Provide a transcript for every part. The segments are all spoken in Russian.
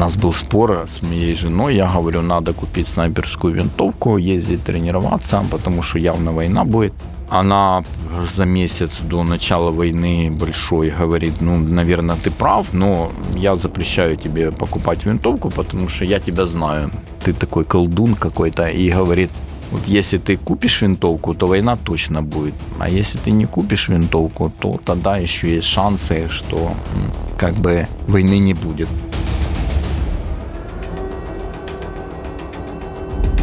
нас был спор с моей женой. Я говорю, надо купить снайперскую винтовку, ездить тренироваться, потому что явно война будет. Она за месяц до начала войны большой говорит, ну, наверное, ты прав, но я запрещаю тебе покупать винтовку, потому что я тебя знаю. Ты такой колдун какой-то. И говорит, вот если ты купишь винтовку, то война точно будет. А если ты не купишь винтовку, то тогда еще есть шансы, что как бы войны не будет.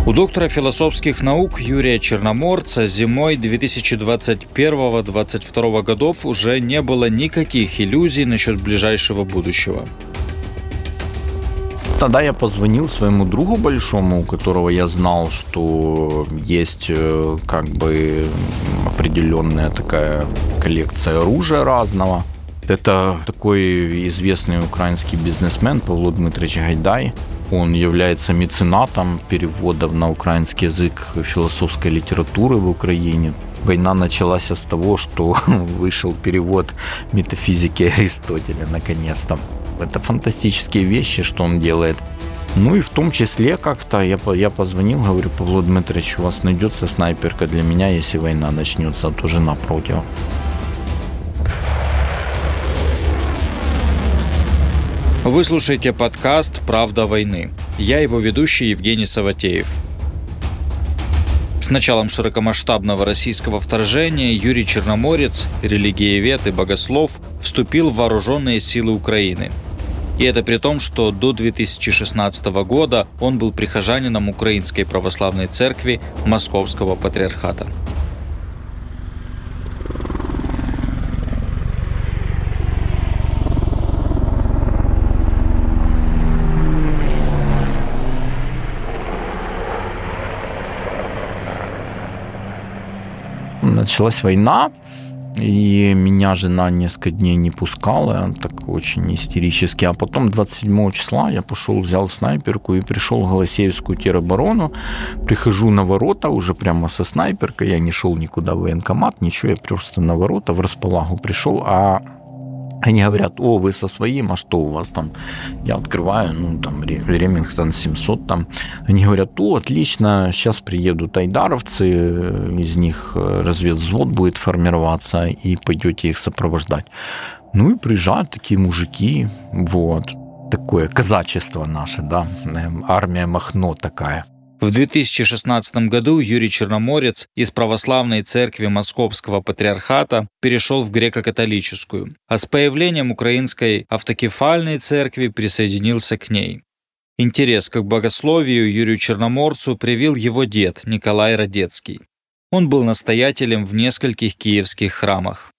У доктора философских наук Юрия Черноморца зимой 2021-2022 годов уже не было никаких иллюзий насчет ближайшего будущего. Тогда я позвонил своему другу большому, у которого я знал, что есть э, как бы определенная такая коллекция оружия разного. Это такой известный украинский бизнесмен Павло Дмитриевич Гайдай. Он является меценатом переводов на украинский язык философской литературы в Украине. Война началась с того, что вышел перевод метафизики Аристотеля наконец-то. Это фантастические вещи, что он делает. Ну и в том числе как-то я, я позвонил, говорю, Павло Дмитриевич, у вас найдется снайперка для меня, если война начнется, а то жена против. Вы слушаете подкаст «Правда войны». Я его ведущий Евгений Саватеев. С началом широкомасштабного российского вторжения Юрий Черноморец, религиевед и богослов, вступил в вооруженные силы Украины. И это при том, что до 2016 года он был прихожанином Украинской православной церкви Московского патриархата. Началась война, и меня жена несколько дней не пускала, так очень истерически. А потом 27 числа я пошел, взял снайперку и пришел в Голосеевскую тероборону. Прихожу на ворота уже прямо со снайперкой. Я не шел никуда в военкомат, ничего, я просто на ворота в располагу пришел. А они говорят, о, вы со своим, а что у вас там? Я открываю, ну, там, Ремингтон 700 там. Они говорят, о, отлично, сейчас приедут айдаровцы, из них э, разведвзвод будет формироваться, и пойдете их сопровождать. Ну и приезжают такие мужики, вот. Такое казачество наше, да, эм, армия Махно такая – в 2016 году Юрий Черноморец из православной церкви Московского патриархата перешел в греко-католическую, а с появлением украинской автокефальной церкви присоединился к ней. Интерес к богословию Юрию Черноморцу привил его дед Николай Родецкий. Он был настоятелем в нескольких киевских храмах.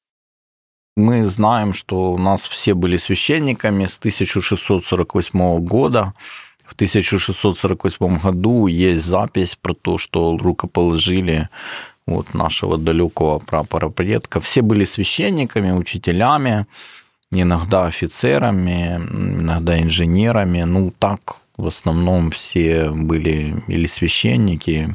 Мы знаем, что у нас все были священниками с 1648 года. В 1648 году есть запись про то, что рукоположили вот нашего далекого прапора предка. Все были священниками, учителями, иногда офицерами, иногда инженерами. Ну, так в основном все были или священники.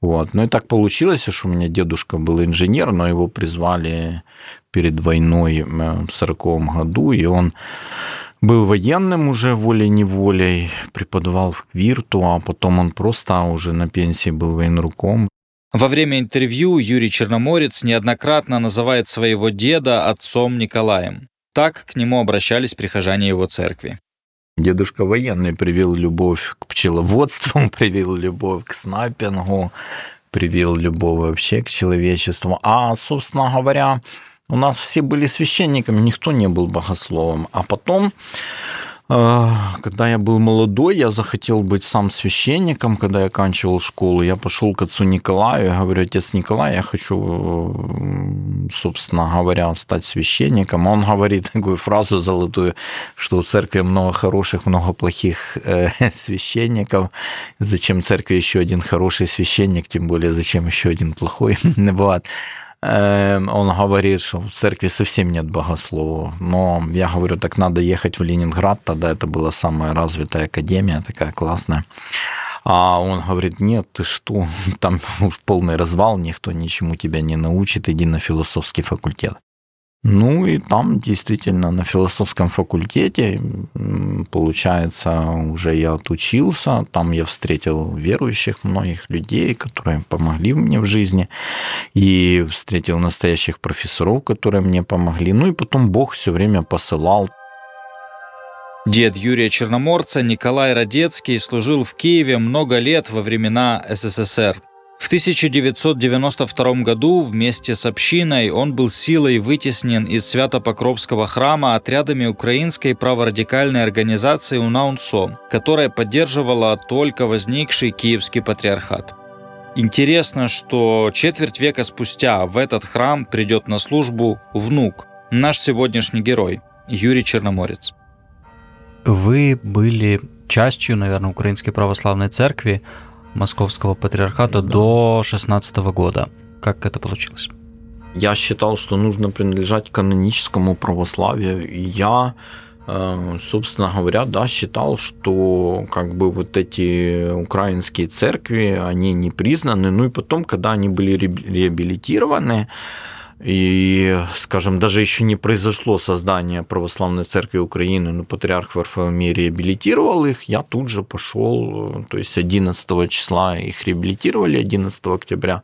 Вот. Ну и так получилось, что у меня дедушка был инженер, но его призвали перед войной в 40 году, и он был военным уже волей-неволей, преподавал в Квирту, а потом он просто уже на пенсии был военруком. Во время интервью Юрий Черноморец неоднократно называет своего деда отцом Николаем. Так к нему обращались прихожане его церкви. Дедушка военный привил любовь к пчеловодству, привил любовь к снайпингу, привил любовь вообще к человечеству. А, собственно говоря, у нас все были священниками, никто не был богословом. А потом, э, когда я был молодой, я захотел быть сам священником, когда я оканчивал школу. Я пошел к отцу Николаю, я говорю, отец Николай, я хочу, э, собственно говоря, стать священником. Он говорит такую фразу золотую, что в церкви много хороших, много плохих э, священников. Зачем церкви еще один хороший священник, тем более зачем еще один плохой? Вот. Он говорит, что в церкви совсем нет богослова. Но я говорю, так надо ехать в Ленинград, тогда это была самая развитая академия, такая классная. А он говорит, нет, ты что, там уж полный развал, никто ничему тебя не научит, иди на философский факультет. Ну и там действительно на философском факультете, получается, уже я отучился, там я встретил верующих многих людей, которые помогли мне в жизни, и встретил настоящих профессоров, которые мне помогли. Ну и потом Бог все время посылал Дед Юрия Черноморца Николай Радецкий служил в Киеве много лет во времена СССР. В 1992 году вместе с общиной он был силой вытеснен из Свято-Покровского храма отрядами украинской праворадикальной организации УНАУНСО, которая поддерживала только возникший киевский патриархат. Интересно, что четверть века спустя в этот храм придет на службу внук, наш сегодняшний герой, Юрий Черноморец. Вы были частью, наверное, Украинской Православной Церкви, Московского патриархата да. до 16 года. Как это получилось? Я считал, что нужно принадлежать каноническому православию. И я, э, собственно говоря, да, считал, что как бы вот эти украинские церкви, они не признаны. Ну и потом, когда они были реабилитированы, и, скажем, даже еще не произошло создание Православной Церкви Украины, но патриарх Варфоломей реабилитировал их, я тут же пошел, то есть 11 числа их реабилитировали, 11 октября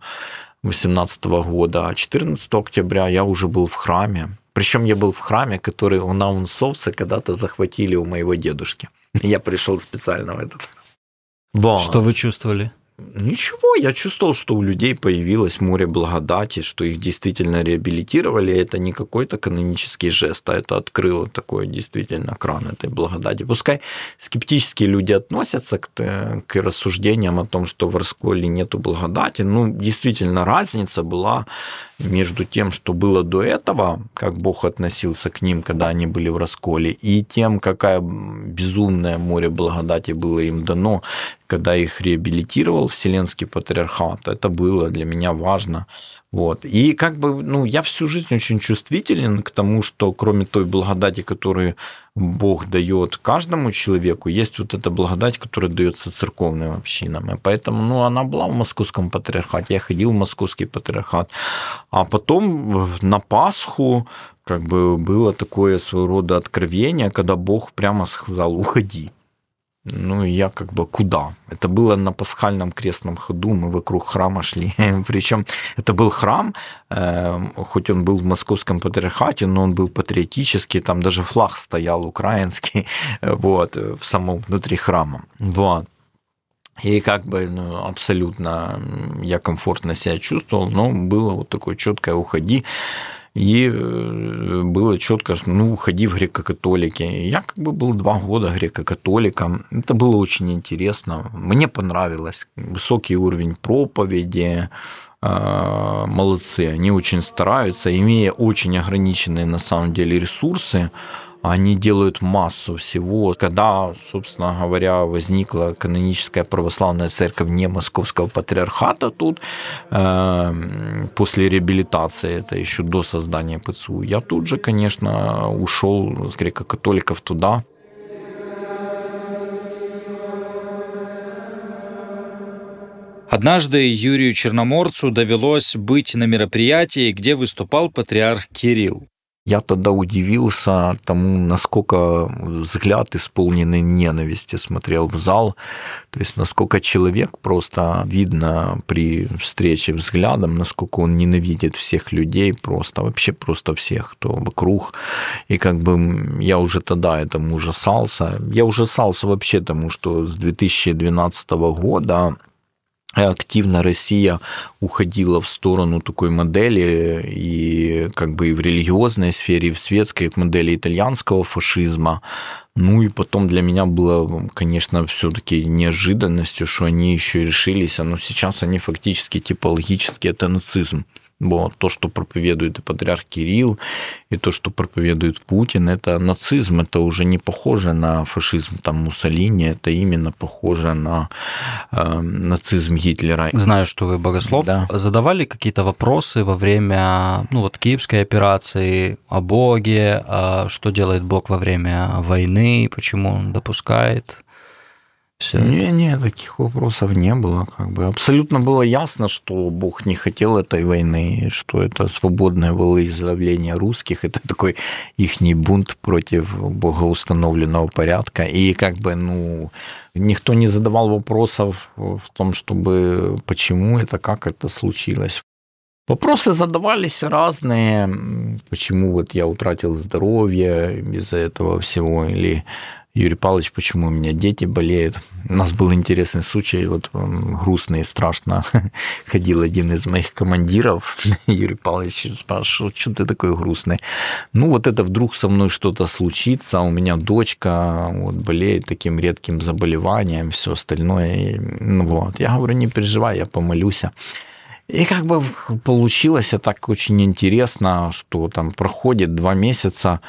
2018 года, а 14 октября я уже был в храме. Причем я был в храме, который у наунсовцы когда-то захватили у моего дедушки. Я пришел специально в этот храм. Что вы чувствовали? Ничего, я чувствовал, что у людей появилось море благодати, что их действительно реабилитировали. Это не какой-то канонический жест, а это открыло такой действительно кран этой благодати. Пускай скептические люди относятся к, к рассуждениям о том, что в расколе нету благодати. Ну, действительно, разница была между тем, что было до этого, как Бог относился к ним, когда они были в расколе, и тем, какая безумное море благодати было им дано, когда их реабилитировал Вселенский Патриархат. Это было для меня важно. Вот. И как бы, ну, я всю жизнь очень чувствителен к тому, что кроме той благодати, которую Бог дает каждому человеку, есть вот эта благодать, которая дается церковным общинам. И поэтому, ну, она была в московском патриархате, я ходил в московский патриархат. А потом на Пасху как бы было такое своего рода откровение, когда Бог прямо сказал, уходи. Ну, я как бы куда? Это было на пасхальном крестном ходу, мы вокруг храма шли. Причем это был храм, эм, хоть он был в московском патриархате, но он был патриотический, там даже флаг стоял украинский, вот, в самом внутри храма. Вот. И как бы ну, абсолютно я комфортно себя чувствовал, но было вот такое четкое уходи. И э, было четко, что ну, уходи в греко-католики. Я как бы был два года греко-католиком. Это было очень интересно. Мне понравилось. Высокий уровень проповеди, э, молодцы, они очень стараются, имея очень ограниченные на самом деле ресурсы, они делают массу всего. Когда, собственно говоря, возникла каноническая православная церковь не московского патриархата тут, э, после реабилитации, это еще до создания ПЦУ, я тут же, конечно, ушел с греко-католиков туда, Однажды Юрию Черноморцу довелось быть на мероприятии, где выступал патриарх Кирилл. Я тогда удивился тому, насколько взгляд, исполненный ненависти, смотрел в зал. То есть, насколько человек просто видно при встрече взглядом, насколько он ненавидит всех людей, просто вообще просто всех, кто вокруг. И как бы я уже тогда этому ужасался. Я ужасался вообще тому, что с 2012 года активно Россия уходила в сторону такой модели и как бы и в религиозной сфере, и в светской модели итальянского фашизма. Ну и потом для меня было, конечно, все-таки неожиданностью, что они еще решились, но сейчас они фактически типологически это нацизм. Вот, то, что проповедует и патриарх Кирилл, и то, что проповедует Путин, это нацизм, это уже не похоже на фашизм там Муссолини, это именно похоже на э, нацизм Гитлера. Знаю, что вы богослов. Да. Задавали какие-то вопросы во время ну, вот, киевской операции о Боге, что делает Бог во время войны, почему он допускает все не, не, таких вопросов не было. Как бы абсолютно было ясно, что Бог не хотел этой войны, что это свободное волеизъявление русских, это такой их бунт против богоустановленного порядка. И как бы, ну, никто не задавал вопросов в том, чтобы почему это, как это случилось. Вопросы задавались разные. Почему вот я утратил здоровье из-за этого всего? Или Юрий Павлович, почему у меня дети болеют. У нас был интересный случай, вот грустный и страшно. Ходил один из моих командиров, Юрий Павлович спрашивал, что ты такой грустный? Ну, вот это вдруг со мной что-то случится, у меня дочка вот, болеет таким редким заболеванием, все остальное. Ну, вот. Я говорю, не переживай, я помолюсь. И как бы получилось так очень интересно, что там проходит два месяца,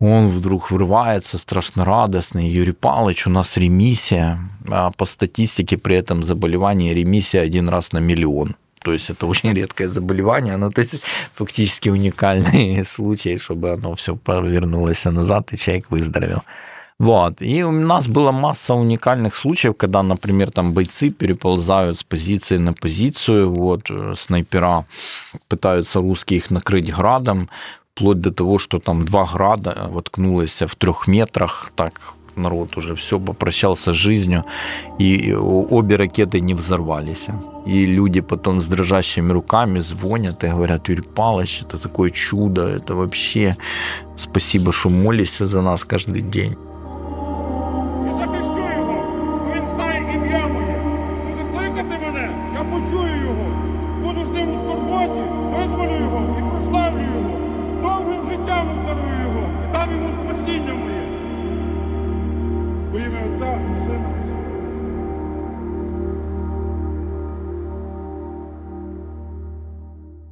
он вдруг врывается, страшно радостный. Юрий Павлович, у нас ремиссия. А по статистике при этом заболевание ремиссия один раз на миллион. То есть это очень редкое заболевание, но то есть фактически уникальный случай, чтобы оно все повернулось назад, и человек выздоровел. Вот. И у нас была масса уникальных случаев, когда, например, там бойцы переползают с позиции на позицию, вот, э, снайпера пытаются русские их накрыть градом, вплоть до того, что там два града воткнулось в трех метрах, так народ уже все попрощался с жизнью, и обе ракеты не взорвались. И люди потом с дрожащими руками звонят и говорят, Юрий Павлович, это такое чудо, это вообще спасибо, что молишься за нас каждый день.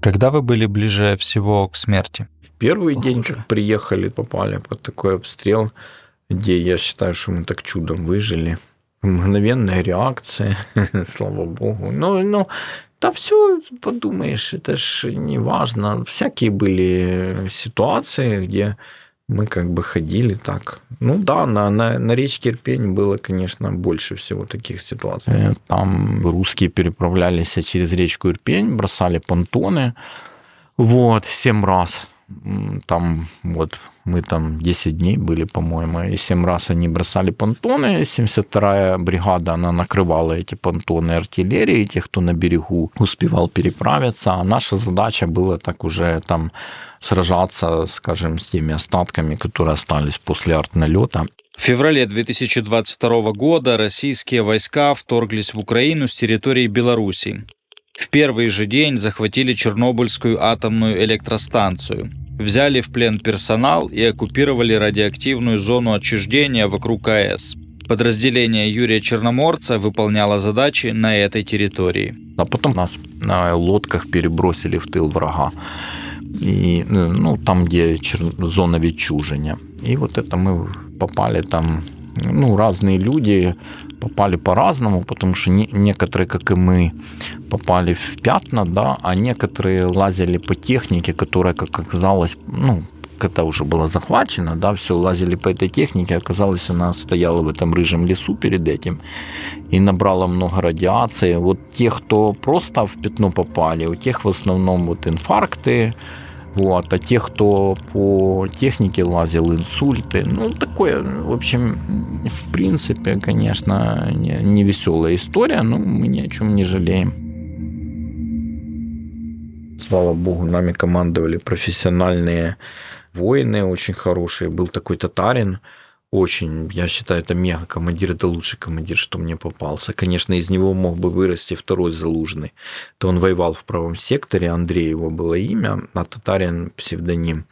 Когда вы были ближе всего к смерти? В первый Ох, день, как приехали, попали под такой обстрел, где я считаю, что мы так чудом выжили. Мгновенная реакция, слава богу. Ну, ну, да все, подумаешь, это ж не важно. Всякие были ситуации, где мы как бы ходили так. Ну да, на, на, на речке Ирпень было, конечно, больше всего таких ситуаций. Э, там русские переправлялись через речку Ирпень, бросали понтоны. Вот, семь раз. Там вот мы там 10 дней были, по-моему, и 7 раз они бросали понтоны. 72-я бригада, она накрывала эти понтоны артиллерией, тех, кто на берегу успевал переправиться. А наша задача была так уже там сражаться, скажем, с теми остатками, которые остались после артналета. В феврале 2022 года российские войска вторглись в Украину с территории Беларуси. В первый же день захватили Чернобыльскую атомную электростанцию, взяли в плен персонал и оккупировали радиоактивную зону отчуждения вокруг АЭС. Подразделение Юрия Черноморца выполняло задачи на этой территории. А потом нас на лодках перебросили в тыл врага и, ну, там, где зона відчуження. И вот это мы попали там, ну, разные люди попали по-разному, потому что не, некоторые, как и мы, попали в пятна, да, а некоторые лазили по технике, которая, как оказалось, ну, когда уже была захвачена, да, все, лазили по этой технике, оказалось, она стояла в этом рыжем лесу перед этим и набрала много радиации. Вот те, кто просто в пятно попали, у тех в основном вот инфаркты, вот. А тех, кто по технике лазил, инсульты, ну, такое, в общем, в принципе, конечно, не, не веселая история, но мы ни о чем не жалеем. Слава богу, нами командовали профессиональные воины, очень хорошие. Был такой татарин, очень, я считаю, это мега командир, это лучший командир, что мне попался. Конечно, из него мог бы вырасти второй Залужный. То он воевал в правом секторе, Андрей его было имя, а татарин псевдоним.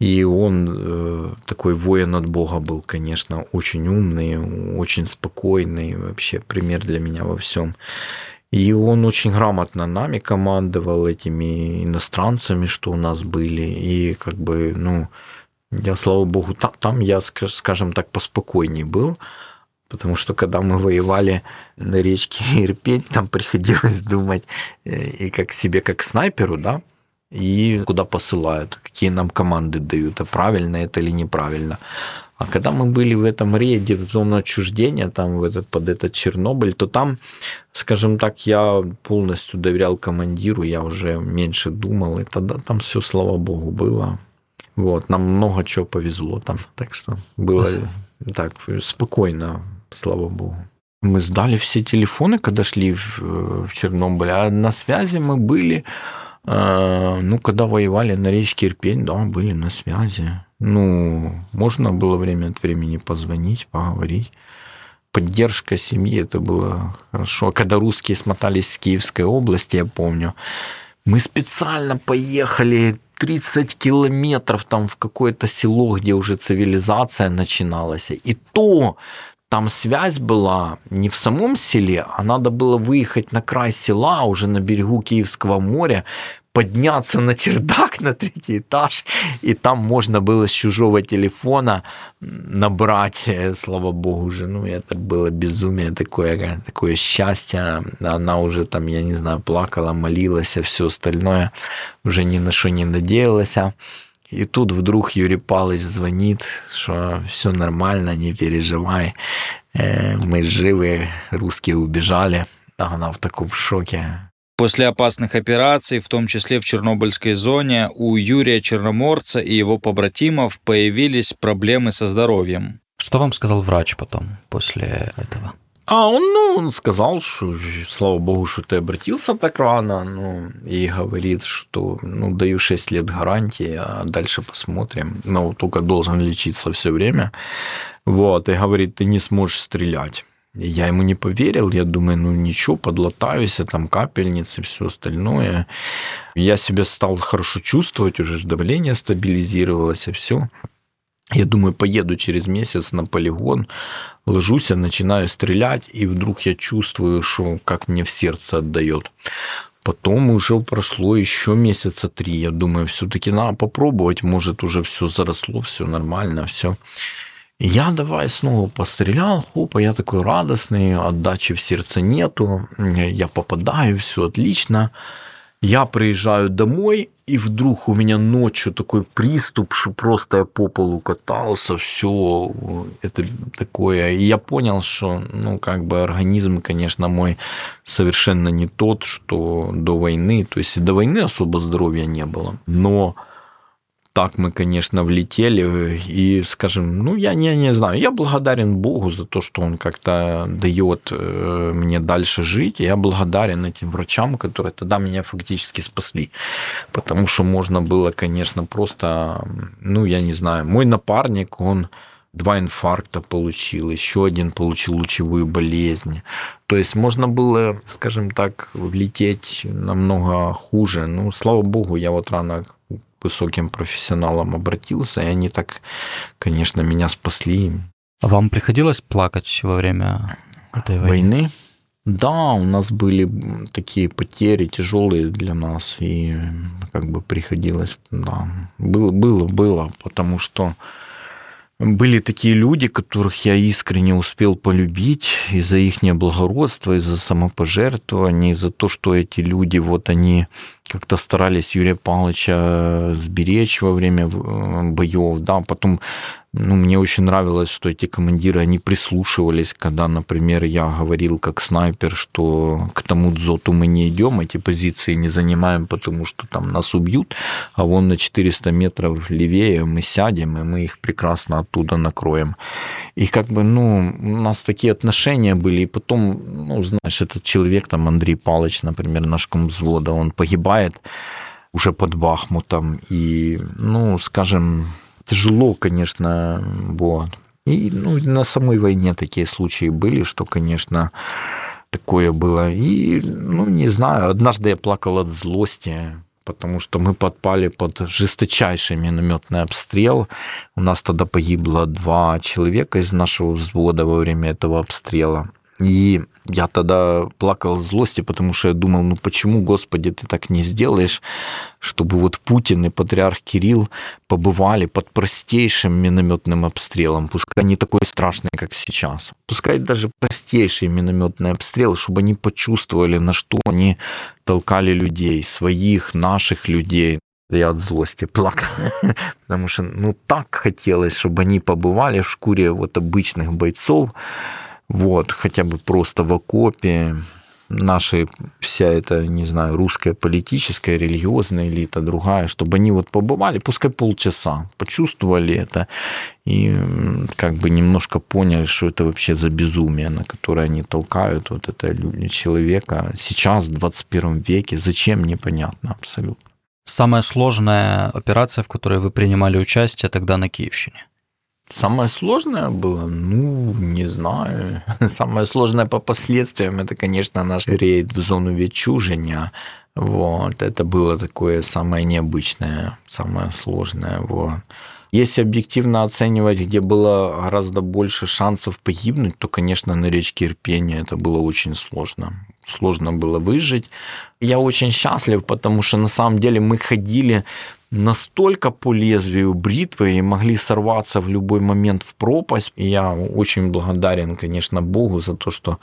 И он э, такой воин от Бога был, конечно, очень умный, очень спокойный, вообще пример для меня во всем. И он очень грамотно нами командовал этими иностранцами, что у нас были. И как бы, ну, я, слава богу, там, там я, скажем так, поспокойней был, потому что когда мы воевали на речке Ирпень, там приходилось думать э, и как себе, как снайперу, да, и куда посылают, какие нам команды дают, а правильно это или неправильно. А когда мы были в этом рейде, в зону отчуждения, там в этот, под этот Чернобыль, то там, скажем так, я полностью доверял командиру, я уже меньше думал, и тогда там все, слава богу, было. Вот, нам много чего повезло там, так что было так спокойно, слава богу. Мы сдали все телефоны, когда шли в, в Чернобыль, а на связи мы были, э, ну, когда воевали на речке Ирпень, да, были на связи. Ну, можно было время от времени позвонить, поговорить. Поддержка семьи, это было хорошо. Когда русские смотались с Киевской области, я помню, мы специально поехали 30 километров там в какое-то село, где уже цивилизация начиналась. И то там связь была не в самом селе, а надо было выехать на край села, уже на берегу Киевского моря, подняться на чердак на третий этаж, и там можно было с чужого телефона набрать, э, слава богу, жену. Это было безумие такое, такое счастье. Она уже там, я не знаю, плакала, молилась, а все остальное уже ни на что не надеялась. И тут вдруг Юрий Павлович звонит, что все нормально, не переживай, э, мы живы, русские убежали. Она в таком шоке. После опасных операций, в том числе в Чернобыльской зоне, у Юрия Черноморца и его побратимов появились проблемы со здоровьем. Что вам сказал врач потом, после этого? А он, ну, он сказал, что слава богу, что ты обратился так рано, ну, и говорит, что, ну, даю 6 лет гарантии, а дальше посмотрим. Но только должен лечиться все время. Вот, и говорит, ты не сможешь стрелять. Я ему не поверил, я думаю, ну ничего, подлатаюсь, там капельницы, все остальное. Я себя стал хорошо чувствовать, уже давление стабилизировалось, и все. Я думаю, поеду через месяц на полигон, ложусь, я начинаю стрелять, и вдруг я чувствую, что как мне в сердце отдает. Потом уже прошло еще месяца три. Я думаю, все-таки надо попробовать, может, уже все заросло, все нормально, все. Я давай снова пострелял, хопа, я такой радостный, отдачи в сердце нету, я попадаю, все отлично. Я приезжаю домой, и вдруг у меня ночью такой приступ, что просто я по полу катался, все это такое. И я понял, что, ну, как бы организм, конечно, мой совершенно не тот, что до войны. То есть до войны особо здоровья не было. Но так мы, конечно, влетели. И, скажем, ну, я не, не знаю, я благодарен Богу за то, что Он как-то дает мне дальше жить. Я благодарен этим врачам, которые тогда меня фактически спасли. Потому что можно было, конечно, просто, ну, я не знаю, мой напарник, он два инфаркта получил, еще один получил лучевую болезнь. То есть можно было, скажем так, влететь намного хуже. Ну, слава богу, я вот рано высоким профессионалам обратился, и они так, конечно, меня спасли. А вам приходилось плакать во время этой войны? войны? Да, у нас были такие потери тяжелые для нас, и как бы приходилось, да, было, было, было, потому что были такие люди, которых я искренне успел полюбить из-за их благородства, из-за самопожертвования, из-за то, что эти люди, вот они как-то старались Юрия Павловича сберечь во время э, боев, да, потом ну, мне очень нравилось, что эти командиры, они прислушивались, когда, например, я говорил как снайпер, что к тому дзоту мы не идем, эти позиции не занимаем, потому что там нас убьют, а вон на 400 метров левее мы сядем, и мы их прекрасно оттуда накроем. И как бы, ну, у нас такие отношения были, и потом, ну, знаешь, этот человек, там, Андрей Палыч, например, наш комвзвода, он погибает уже под Бахмутом, и, ну, скажем, тяжело, конечно, вот. И ну, на самой войне такие случаи были, что, конечно, такое было. И, ну, не знаю, однажды я плакал от злости, потому что мы подпали под жесточайший минометный обстрел. У нас тогда погибло два человека из нашего взвода во время этого обстрела. И я тогда плакал от злости, потому что я думал, ну почему, Господи, ты так не сделаешь, чтобы вот Путин и патриарх Кирилл побывали под простейшим минометным обстрелом, пускай не такой страшный, как сейчас, пускай даже простейший минометный обстрел, чтобы они почувствовали, на что они толкали людей, своих, наших людей, Я от злости плакал, потому что ну так хотелось, чтобы они побывали в шкуре вот обычных бойцов, вот, хотя бы просто в окопе, наши, вся эта, не знаю, русская политическая, религиозная элита, другая, чтобы они вот побывали, пускай полчаса, почувствовали это и как бы немножко поняли, что это вообще за безумие, на которое они толкают вот это человека сейчас, в 21 веке, зачем, непонятно абсолютно. Самая сложная операция, в которой вы принимали участие тогда на Киевщине? Самое сложное было, ну, не знаю. Самое сложное по последствиям, это, конечно, наш рейд в зону Ветчужиня. Вот, это было такое самое необычное, самое сложное. Вот. Если объективно оценивать, где было гораздо больше шансов погибнуть, то, конечно, на речке Ирпения это было очень сложно. Сложно было выжить. Я очень счастлив, потому что на самом деле мы ходили настолько по лезвию бритвы и могли сорваться в любой момент в пропасть. И я очень благодарен, конечно, Богу за то, что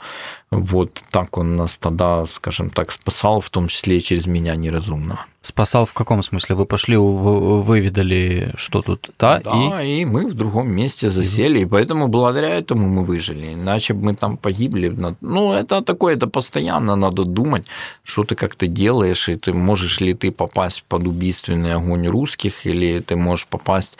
вот так он нас тогда, скажем так, спасал, в том числе и через меня неразумного. Спасал в каком смысле? Вы пошли, вы выведали, что тут, да? Да, и, и мы в другом месте засели, и поэтому благодаря этому мы выжили. Иначе бы мы там погибли. Ну, это такое, это постоянно надо думать, что ты как ты делаешь, и ты можешь ли ты попасть под убийственный огонь русских, или ты можешь попасть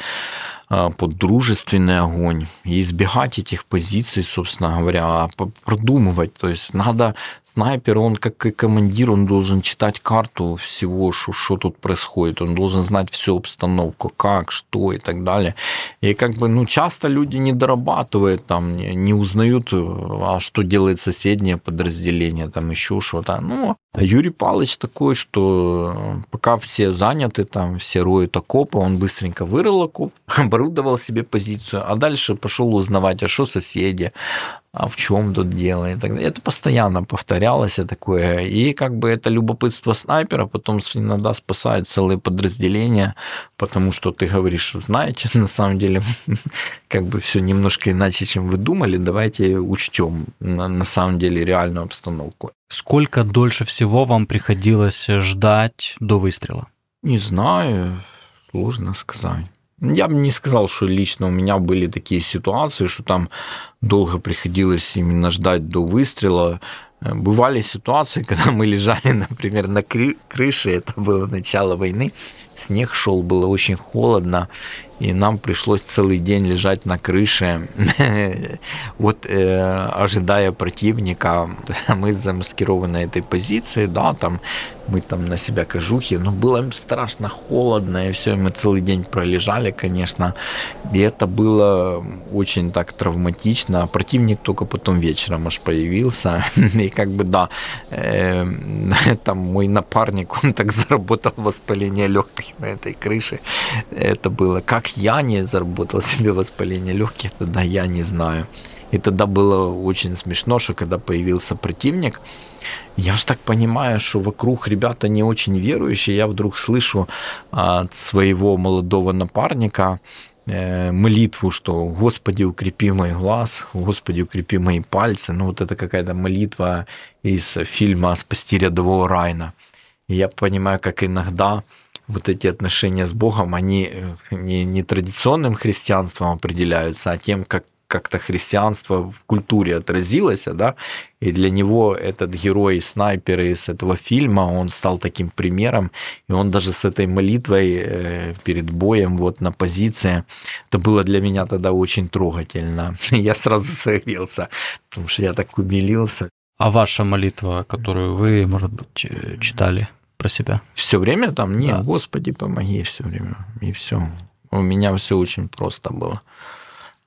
а, под дружественный огонь и избегать этих позиций, собственно говоря, а продумывать. То есть надо снайпер, он как и командир, он должен читать карту всего, что, что тут происходит, он должен знать всю обстановку, как, что и так далее. И как бы, ну, часто люди не дорабатывают, там, не, не узнают, а что делает соседнее подразделение, там, еще что-то. Ну, а Юрий Павлович такой, что пока все заняты, там, все роют окопы, он быстренько вырыл окоп, оборудовал себе позицию, а дальше пошел узнавать, а что соседи, а в чем тут дело и так далее. Это постоянно повторялось такое. И как бы это любопытство снайпера потом иногда спасает целые подразделения, потому что ты говоришь, знаете, на самом деле как бы все немножко иначе, чем вы думали, давайте учтем на, на самом деле реальную обстановку. Сколько дольше всего вам приходилось ждать до выстрела? Не знаю, сложно сказать. Я бы не сказал, что лично у меня были такие ситуации, что там долго приходилось именно ждать до выстрела. Э, бывали ситуации, когда мы лежали, например, на крыше, это было начало войны, снег шел, было очень холодно, и нам пришлось целый день лежать на крыше, вот э, ожидая противника. Мы замаскированы этой позиции, да, там мы там на себя кожухи, но было страшно холодно, и все, мы целый день пролежали, конечно, и это было очень так травматично. Противник только потом вечером аж появился, и как бы, да, э, там мой напарник, он так заработал воспаление легких на этой крыше, это было, как я не заработал себе воспаление легких, тогда я не знаю. И тогда было очень смешно, что когда появился противник, я ж так понимаю, что вокруг ребята не очень верующие, я вдруг слышу от своего молодого напарника э, молитву, что «Господи, укрепи мой глаз, Господи, укрепи мои пальцы». Ну, вот это какая-то молитва из фильма «Спасти рядового Райна». И я понимаю, как иногда вот эти отношения с Богом, они э, не, не традиционным христианством определяются, а тем, как как-то христианство в культуре отразилось, да, и для него этот герой снайпер из этого фильма, он стал таким примером, и он даже с этой молитвой э, перед боем вот на позиции, это было для меня тогда очень трогательно. Я сразу согрелся, потому что я так умилился. А ваша молитва, которую вы, может быть, э, читали? Про себя? Все время там? Нет, да. Господи, помоги все время. И все. У меня все очень просто было.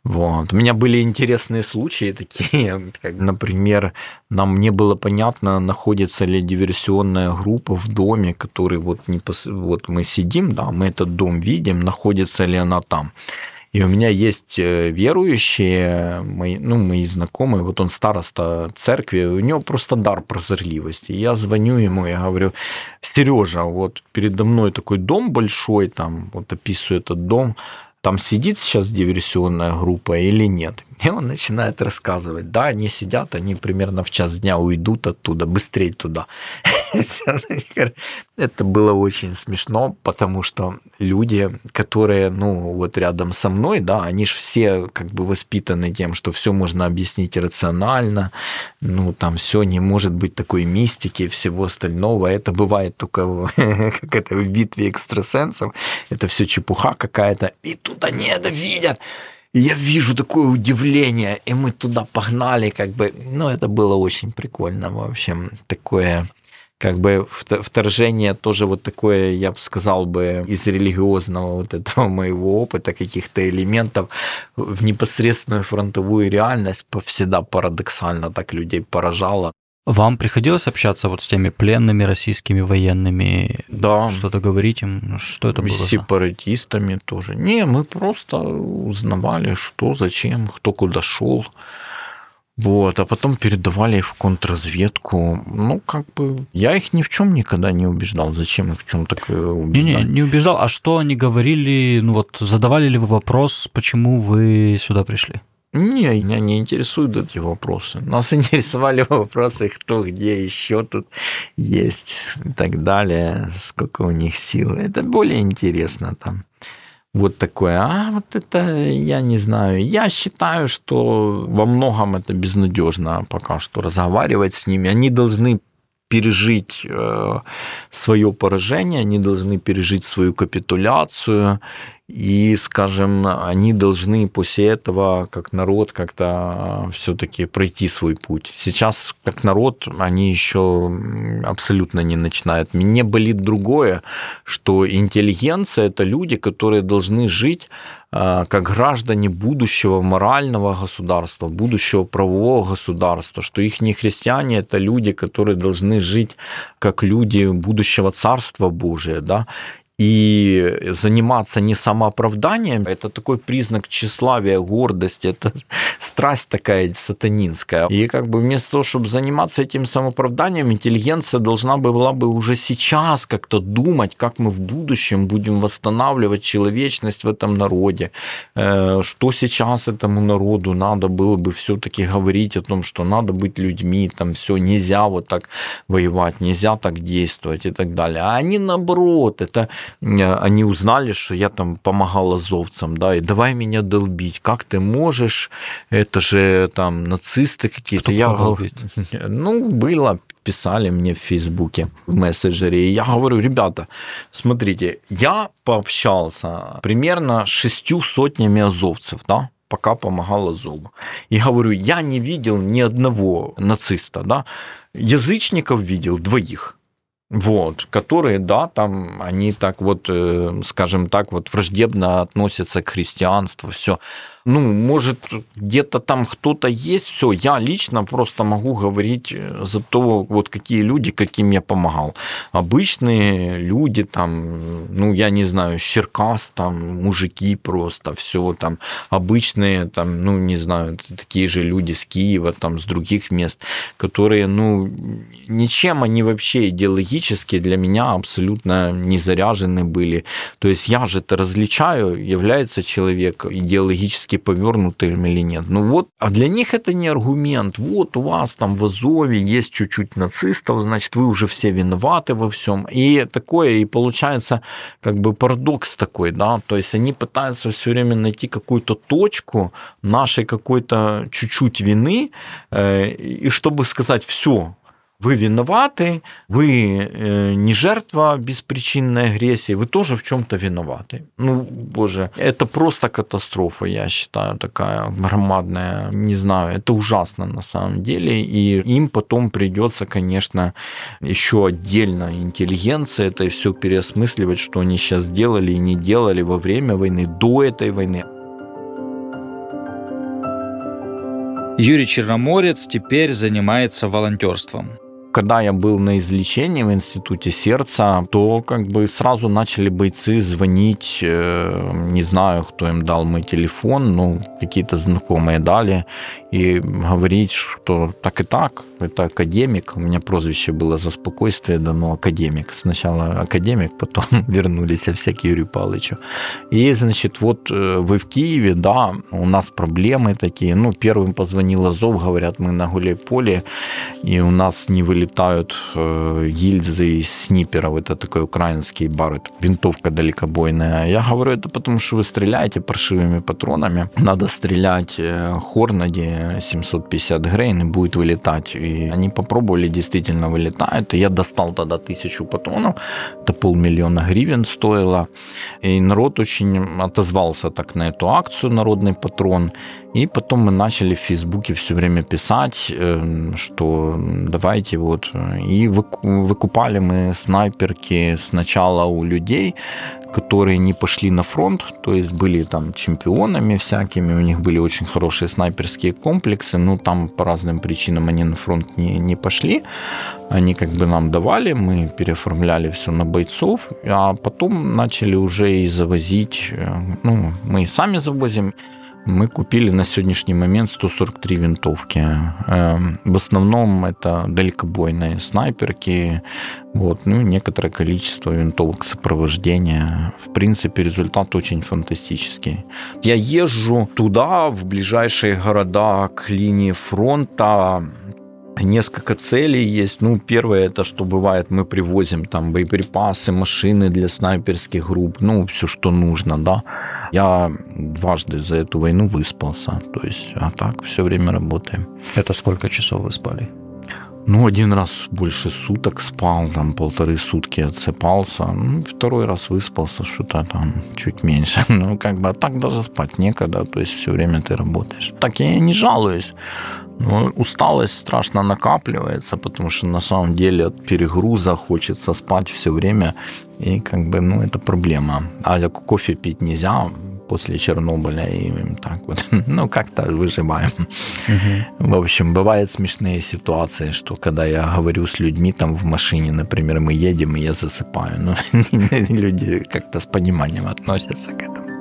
Вот. У меня были интересные случаи такие, как, например, нам не было понятно, находится ли диверсионная группа в доме, который вот, не пос... вот мы сидим, да, мы этот дом видим, находится ли она там. И у меня есть э, верующие, мои, ну, мои знакомые, вот он староста церкви, у него просто дар прозорливости. Я звоню ему, я говорю, Сережа, вот передо мной такой дом большой, там, вот описываю этот дом, там сидит сейчас диверсионная группа или нет? И он начинает рассказывать, да, они сидят, они примерно в час дня уйдут оттуда, быстрее туда. Это было очень смешно, потому что люди, которые, ну, вот рядом со мной, да, они же все как бы воспитаны тем, что все можно объяснить рационально, ну, там все не может быть такой мистики, всего остального. Это бывает только как это в битве экстрасенсов. Это все чепуха какая-то. И тут они это видят. Я вижу такое удивление, и мы туда погнали, как бы, ну, это было очень прикольно, в общем, такое как бы вторжение тоже вот такое, я бы сказал бы, из религиозного вот этого моего опыта, каких-то элементов в непосредственную фронтовую реальность всегда парадоксально так людей поражало. Вам приходилось общаться вот с теми пленными российскими военными? Да. Что-то говорить им? Что это было? С сепаратистами тоже. Не, мы просто узнавали, что, зачем, кто куда шел. Вот, а потом передавали их в контрразведку. Ну, как бы, я их ни в чем никогда не убеждал. Зачем их в чем так убеждать? Не, не, не убеждал. А что они говорили? Ну вот, задавали ли вы вопрос, почему вы сюда пришли? Не, меня не интересуют эти вопросы. Нас интересовали вопросы, кто где еще тут есть и так далее, сколько у них сил. Это более интересно там. Вот такое. А вот это я не знаю. Я считаю, что во многом это безнадежно пока что разговаривать с ними. Они должны пережить э, свое поражение, они должны пережить свою капитуляцию, и, скажем, они должны после этого, как народ, как-то все-таки пройти свой путь. Сейчас, как народ, они еще абсолютно не начинают. Мне болит другое, что интеллигенция – это люди, которые должны жить а, как граждане будущего морального государства, будущего правового государства, что их не христиане, это люди, которые должны жить как люди будущего Царства Божия, да, и заниматься не самооправданием, это такой признак тщеславия, гордости, это страсть такая сатанинская. И как бы вместо того, чтобы заниматься этим самооправданием, интеллигенция должна была бы уже сейчас как-то думать, как мы в будущем будем восстанавливать человечность в этом народе, э, что сейчас этому народу надо было бы все-таки говорить о том, что надо быть людьми, там все, нельзя вот так воевать, нельзя так действовать и так далее. А они наоборот, это они узнали, что я там помогал азовцам, да, и давай меня долбить, как ты можешь, это же там нацисты какие-то. Я долбить? Ну, было, писали мне в Фейсбуке, в мессенджере. И я говорю, ребята, смотрите, я пообщался примерно с шестью сотнями азовцев, да, пока помогал Азову. И говорю, я не видел ни одного нациста, да, язычников видел двоих. Вот, которые, да, там они так вот, э, скажем так, вот враждебно относятся к христианству, все ну, может, где-то там кто-то есть, все, я лично просто могу говорить э, за то, вот какие люди, каким я помогал. Обычные люди, там, ну, я не знаю, Черкас, там, мужики просто, все там, обычные, там, ну, не знаю, такие же люди с Киева, там, с других мест, которые, ну, ничем они вообще идеологически для меня абсолютно не заряжены были. То есть я же это различаю, является человек идеологически политически повернутым или нет. Ну вот, а для них это не аргумент. Вот у вас там в Азове есть чуть-чуть нацистов, значит, вы уже все виноваты во всем. И такое, и получается как бы парадокс такой, да, то есть они пытаются все время найти какую-то точку нашей какой-то чуть-чуть вины, э, и чтобы сказать, все, вы виноваты, вы э, не жертва беспричинной агрессии, вы тоже в чем-то виноваты. Ну, боже, это просто катастрофа, я считаю, такая громадная. Не знаю, это ужасно на самом деле. И им потом придется, конечно, еще отдельно интеллигенция это все переосмысливать, что они сейчас делали и не делали во время войны, до этой войны. Юрий Черноморец теперь занимается волонтерством когда я был на излечении в институте сердца, то как бы сразу начали бойцы звонить, э, не знаю, кто им дал мой телефон, ну, какие-то знакомые дали, и говорить, что так и так, это академик. У меня прозвище было за спокойствие дано академик. Сначала академик, потом вернулись всякие Юрию Павловичу. И, значит, вот э, вы в Киеве, да, у нас проблемы такие. Ну, первым позвонил Азов, говорят, мы на Гуляйполе, и у нас не вылетают э, гильзы из сниперов. Это такой украинский бар, это винтовка далекобойная. Я говорю, это потому что вы стреляете паршивыми патронами. Надо стрелять э, Хорнади 750 грейн и будет вылетать. И они попробовали, действительно вылетает. И я достал тогда тысячу патронов. Это полмиллиона гривен стоило. И народ очень отозвался так на эту акцию «Народный патрон». И потом мы начали в Фейсбуке все время писать, э, что давайте вот. И выкупали мы снайперки сначала у людей, которые не пошли на фронт, то есть были там чемпионами всякими, у них были очень хорошие снайперские комплексы, но там по разным причинам они на фронт не, не пошли. Они как бы нам давали, мы переоформляли все на бойцов, а потом начали уже и завозить, э, ну, мы и сами завозим, мы купили на сегодняшний момент 143 винтовки. Эм, в основном это далекобойные снайперки, вот, ну, некоторое количество винтовок сопровождения. В принципе, результат очень фантастический. Я езжу туда, в ближайшие города к линии фронта, Несколько целей есть. Ну, первое, это что бывает, мы привозим там боеприпасы, машины для снайперских групп, ну, все, что нужно, да. Я дважды за эту войну выспался, то есть, а так все время работаем. Это сколько часов вы спали? Ну, один раз больше суток спал, там полторы сутки отсыпался. Ну, второй раз выспался, что-то там чуть меньше. Ну, как бы, а так даже спать некогда, то есть все время ты работаешь. Так я не жалуюсь. Но усталость страшно накапливается, потому что на самом деле от перегруза хочется спать все время. И как бы, ну, это проблема. А кофе пить нельзя, после Чернобыля, и так вот, ну, как-то выживаем. Угу. В общем, бывают смешные ситуации, что когда я говорю с людьми там в машине, например, мы едем, и я засыпаю, ну, люди как-то с пониманием относятся к этому.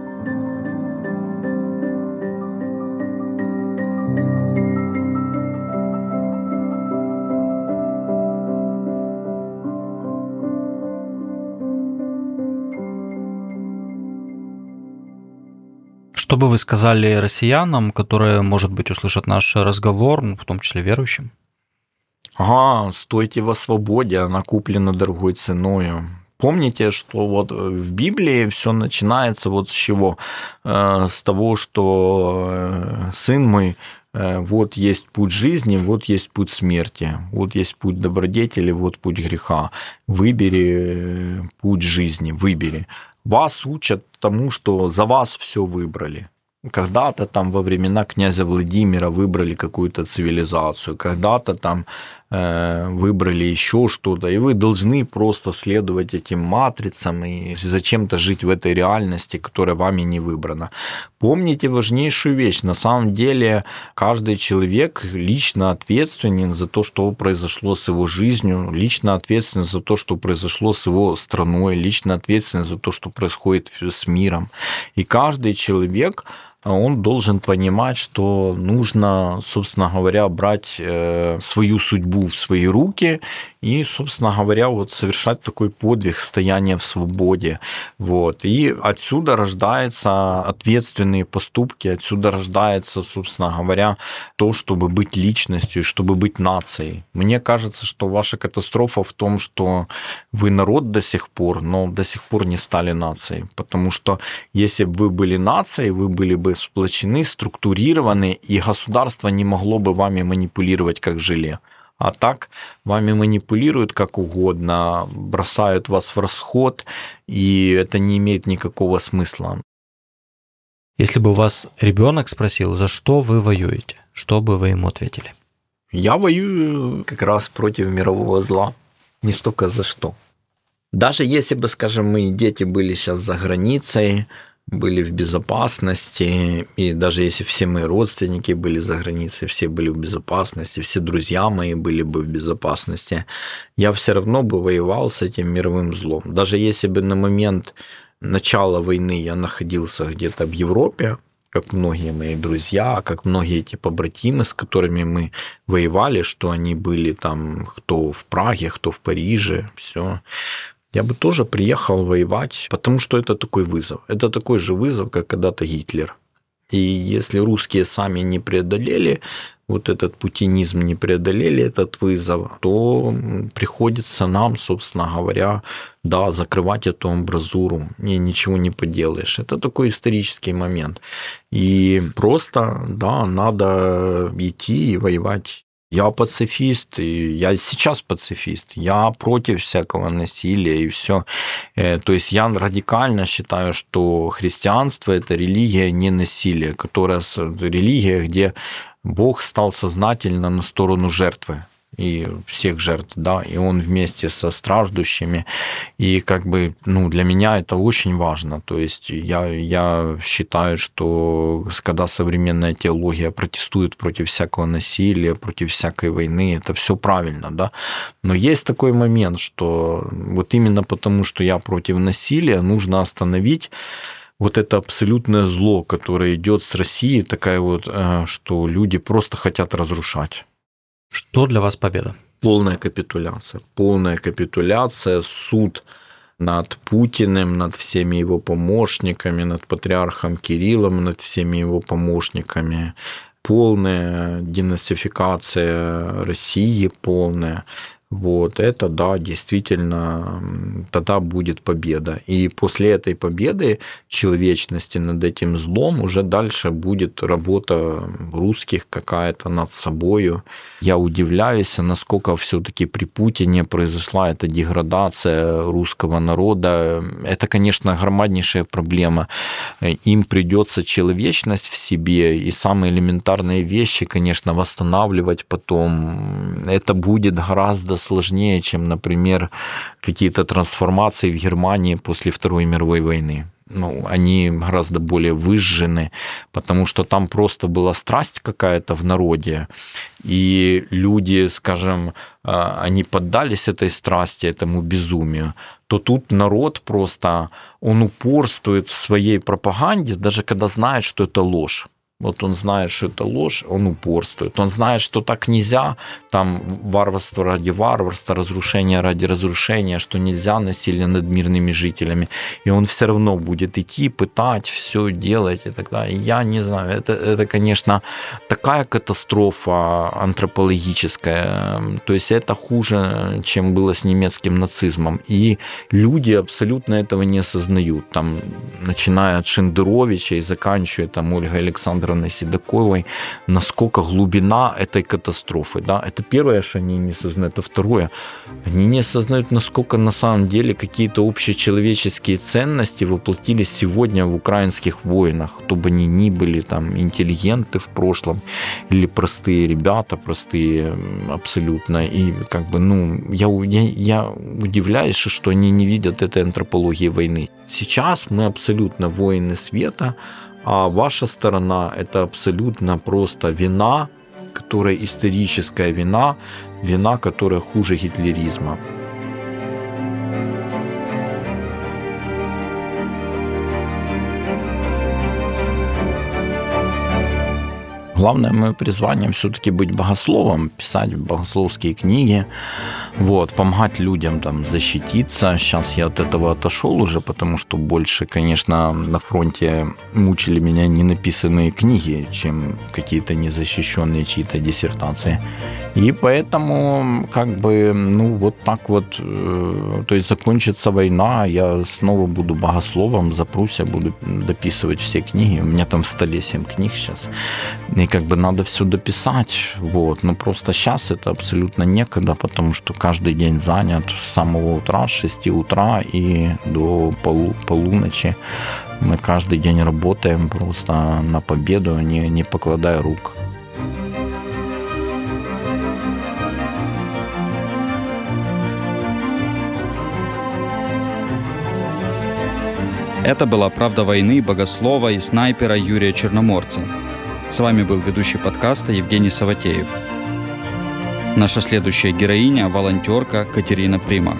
Что бы вы сказали россиянам, которые, может быть, услышат наш разговор, ну, в том числе верующим? Ага, стойте во свободе, она куплена дорогой ценой. Помните, что вот в Библии все начинается вот с чего? Э, с того, что э, сын мой э, вот есть путь жизни, вот есть путь смерти, вот есть путь добродетели, вот путь греха. Выбери путь жизни, выбери. Вас учат тому, что за вас все выбрали. Когда-то там во времена князя Владимира выбрали какую-то цивилизацию, когда-то там выбрали еще что-то, и вы должны просто следовать этим матрицам и зачем-то жить в этой реальности, которая вами не выбрана. Помните важнейшую вещь. На самом деле каждый человек лично ответственен за то, что произошло с его жизнью, лично ответственен за то, что произошло с его страной, лично ответственен за то, что происходит с миром. И каждый человек он должен понимать, что нужно, собственно говоря, брать э, свою судьбу в свои руки и, собственно говоря, вот совершать такой подвиг стояния в свободе. Вот. И отсюда рождаются ответственные поступки, отсюда рождается, собственно говоря, то, чтобы быть личностью, чтобы быть нацией. Мне кажется, что ваша катастрофа в том, что вы народ до сих пор, но до сих пор не стали нацией. Потому что если бы вы были нацией, вы были бы сплочены, структурированы, и государство не могло бы вами манипулировать как желе. А так вами манипулируют как угодно, бросают вас в расход, и это не имеет никакого смысла. Если бы у вас ребенок спросил, за что вы воюете, что бы вы ему ответили? Я воюю как раз против мирового зла, не столько за что. Даже если бы, скажем, мои дети были сейчас за границей, были в безопасности, и даже если все мои родственники были за границей, все были в безопасности, все друзья мои были бы в безопасности, я все равно бы воевал с этим мировым злом. Даже если бы на момент начала войны я находился где-то в Европе, как многие мои друзья, как многие эти побратимы, с которыми мы воевали, что они были там, кто в Праге, кто в Париже, все. Я бы тоже приехал воевать, потому что это такой вызов. Это такой же вызов, как когда-то Гитлер. И если русские сами не преодолели вот этот путинизм, не преодолели этот вызов, то приходится нам, собственно говоря, да, закрывать эту амбразуру. И ничего не поделаешь. Это такой исторический момент. И просто, да, надо идти и воевать я пацифист, и я сейчас пацифист. Я против всякого насилия и все. Э, то есть я радикально считаю, что христианство это религия не насилия, которая религия, где Бог стал сознательно на сторону жертвы и всех жертв, да, и он вместе со страждущими, и как бы, ну, для меня это очень важно, то есть я, я считаю, что когда современная теология протестует против всякого насилия, против всякой войны, это все правильно, да, но есть такой момент, что вот именно потому, что я против насилия, нужно остановить вот это абсолютное зло, которое идет с России, такая вот, э, что люди просто хотят разрушать. Что для вас победа? Полная капитуляция. Полная капитуляция, суд над Путиным, над всеми его помощниками, над патриархом Кириллом, над всеми его помощниками. Полная денацификация России, полная. Вот это, да, действительно, тогда будет победа. И после этой победы человечности над этим злом уже дальше будет работа русских какая-то над собою. Я удивляюсь, насколько все-таки при Путине произошла эта деградация русского народа. Это, конечно, громаднейшая проблема. Им придется человечность в себе и самые элементарные вещи, конечно, восстанавливать потом. Это будет гораздо сложнее, чем, например, какие-то трансформации в Германии после Второй мировой войны. Ну, они гораздо более выжжены, потому что там просто была страсть какая-то в народе, и люди, скажем, а, они поддались этой страсти, этому безумию, то тут народ просто, он упорствует в своей пропаганде, даже когда знает, что это ложь. Вот он знает, что это ложь, он упорствует. Он знает, что так нельзя, там варварство ради варварства, разрушение ради разрушения, что нельзя насилие над мирными жителями. И он все равно будет идти, пытать, все делать и так далее. Я не знаю, это, это конечно, такая катастрофа антропологическая. То есть это хуже, чем было с немецким нацизмом. И люди абсолютно этого не осознают. Там, начиная от Шендеровича и заканчивая там Ольгой Александровной Александровной Седоковой, насколько глубина этой катастрофы. Да? Это первое, что они не осознают. Это второе, они не осознают, насколько на самом деле какие-то общечеловеческие ценности воплотились сегодня в украинских войнах, кто бы они ни были, там, интеллигенты в прошлом или простые ребята, простые абсолютно. И как бы, ну, я, я, я удивляюсь, что они не видят этой антропологии войны. Сейчас мы абсолютно воины света, а ваша сторона – это абсолютно просто вина, которая историческая вина, вина, которая хуже гитлеризма. Главное мое призвание все-таки быть богословом, писать богословские книги, вот, помогать людям там защититься. Сейчас я от этого отошел уже, потому что больше, конечно, на фронте мучили меня не написанные книги, чем какие-то незащищенные чьи-то диссертации. И поэтому, как бы, ну, вот так вот, э, то есть закончится война, я снова буду богословом, запрусь, я буду дописывать все книги. У меня там в столе 7 книг сейчас. И как бы надо все дописать, вот. Но просто сейчас это абсолютно некогда, потому что каждый день занят с самого утра, с 6 утра и до полу, полуночи. Мы каждый день работаем просто на победу, не, не покладая рук. Это была «Правда войны» богослова и снайпера Юрия Черноморца. С вами был ведущий подкаста Евгений Саватеев. Наша следующая героиня – волонтерка Катерина Примак.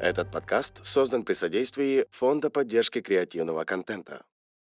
Этот подкаст создан при содействии Фонда поддержки креативного контента.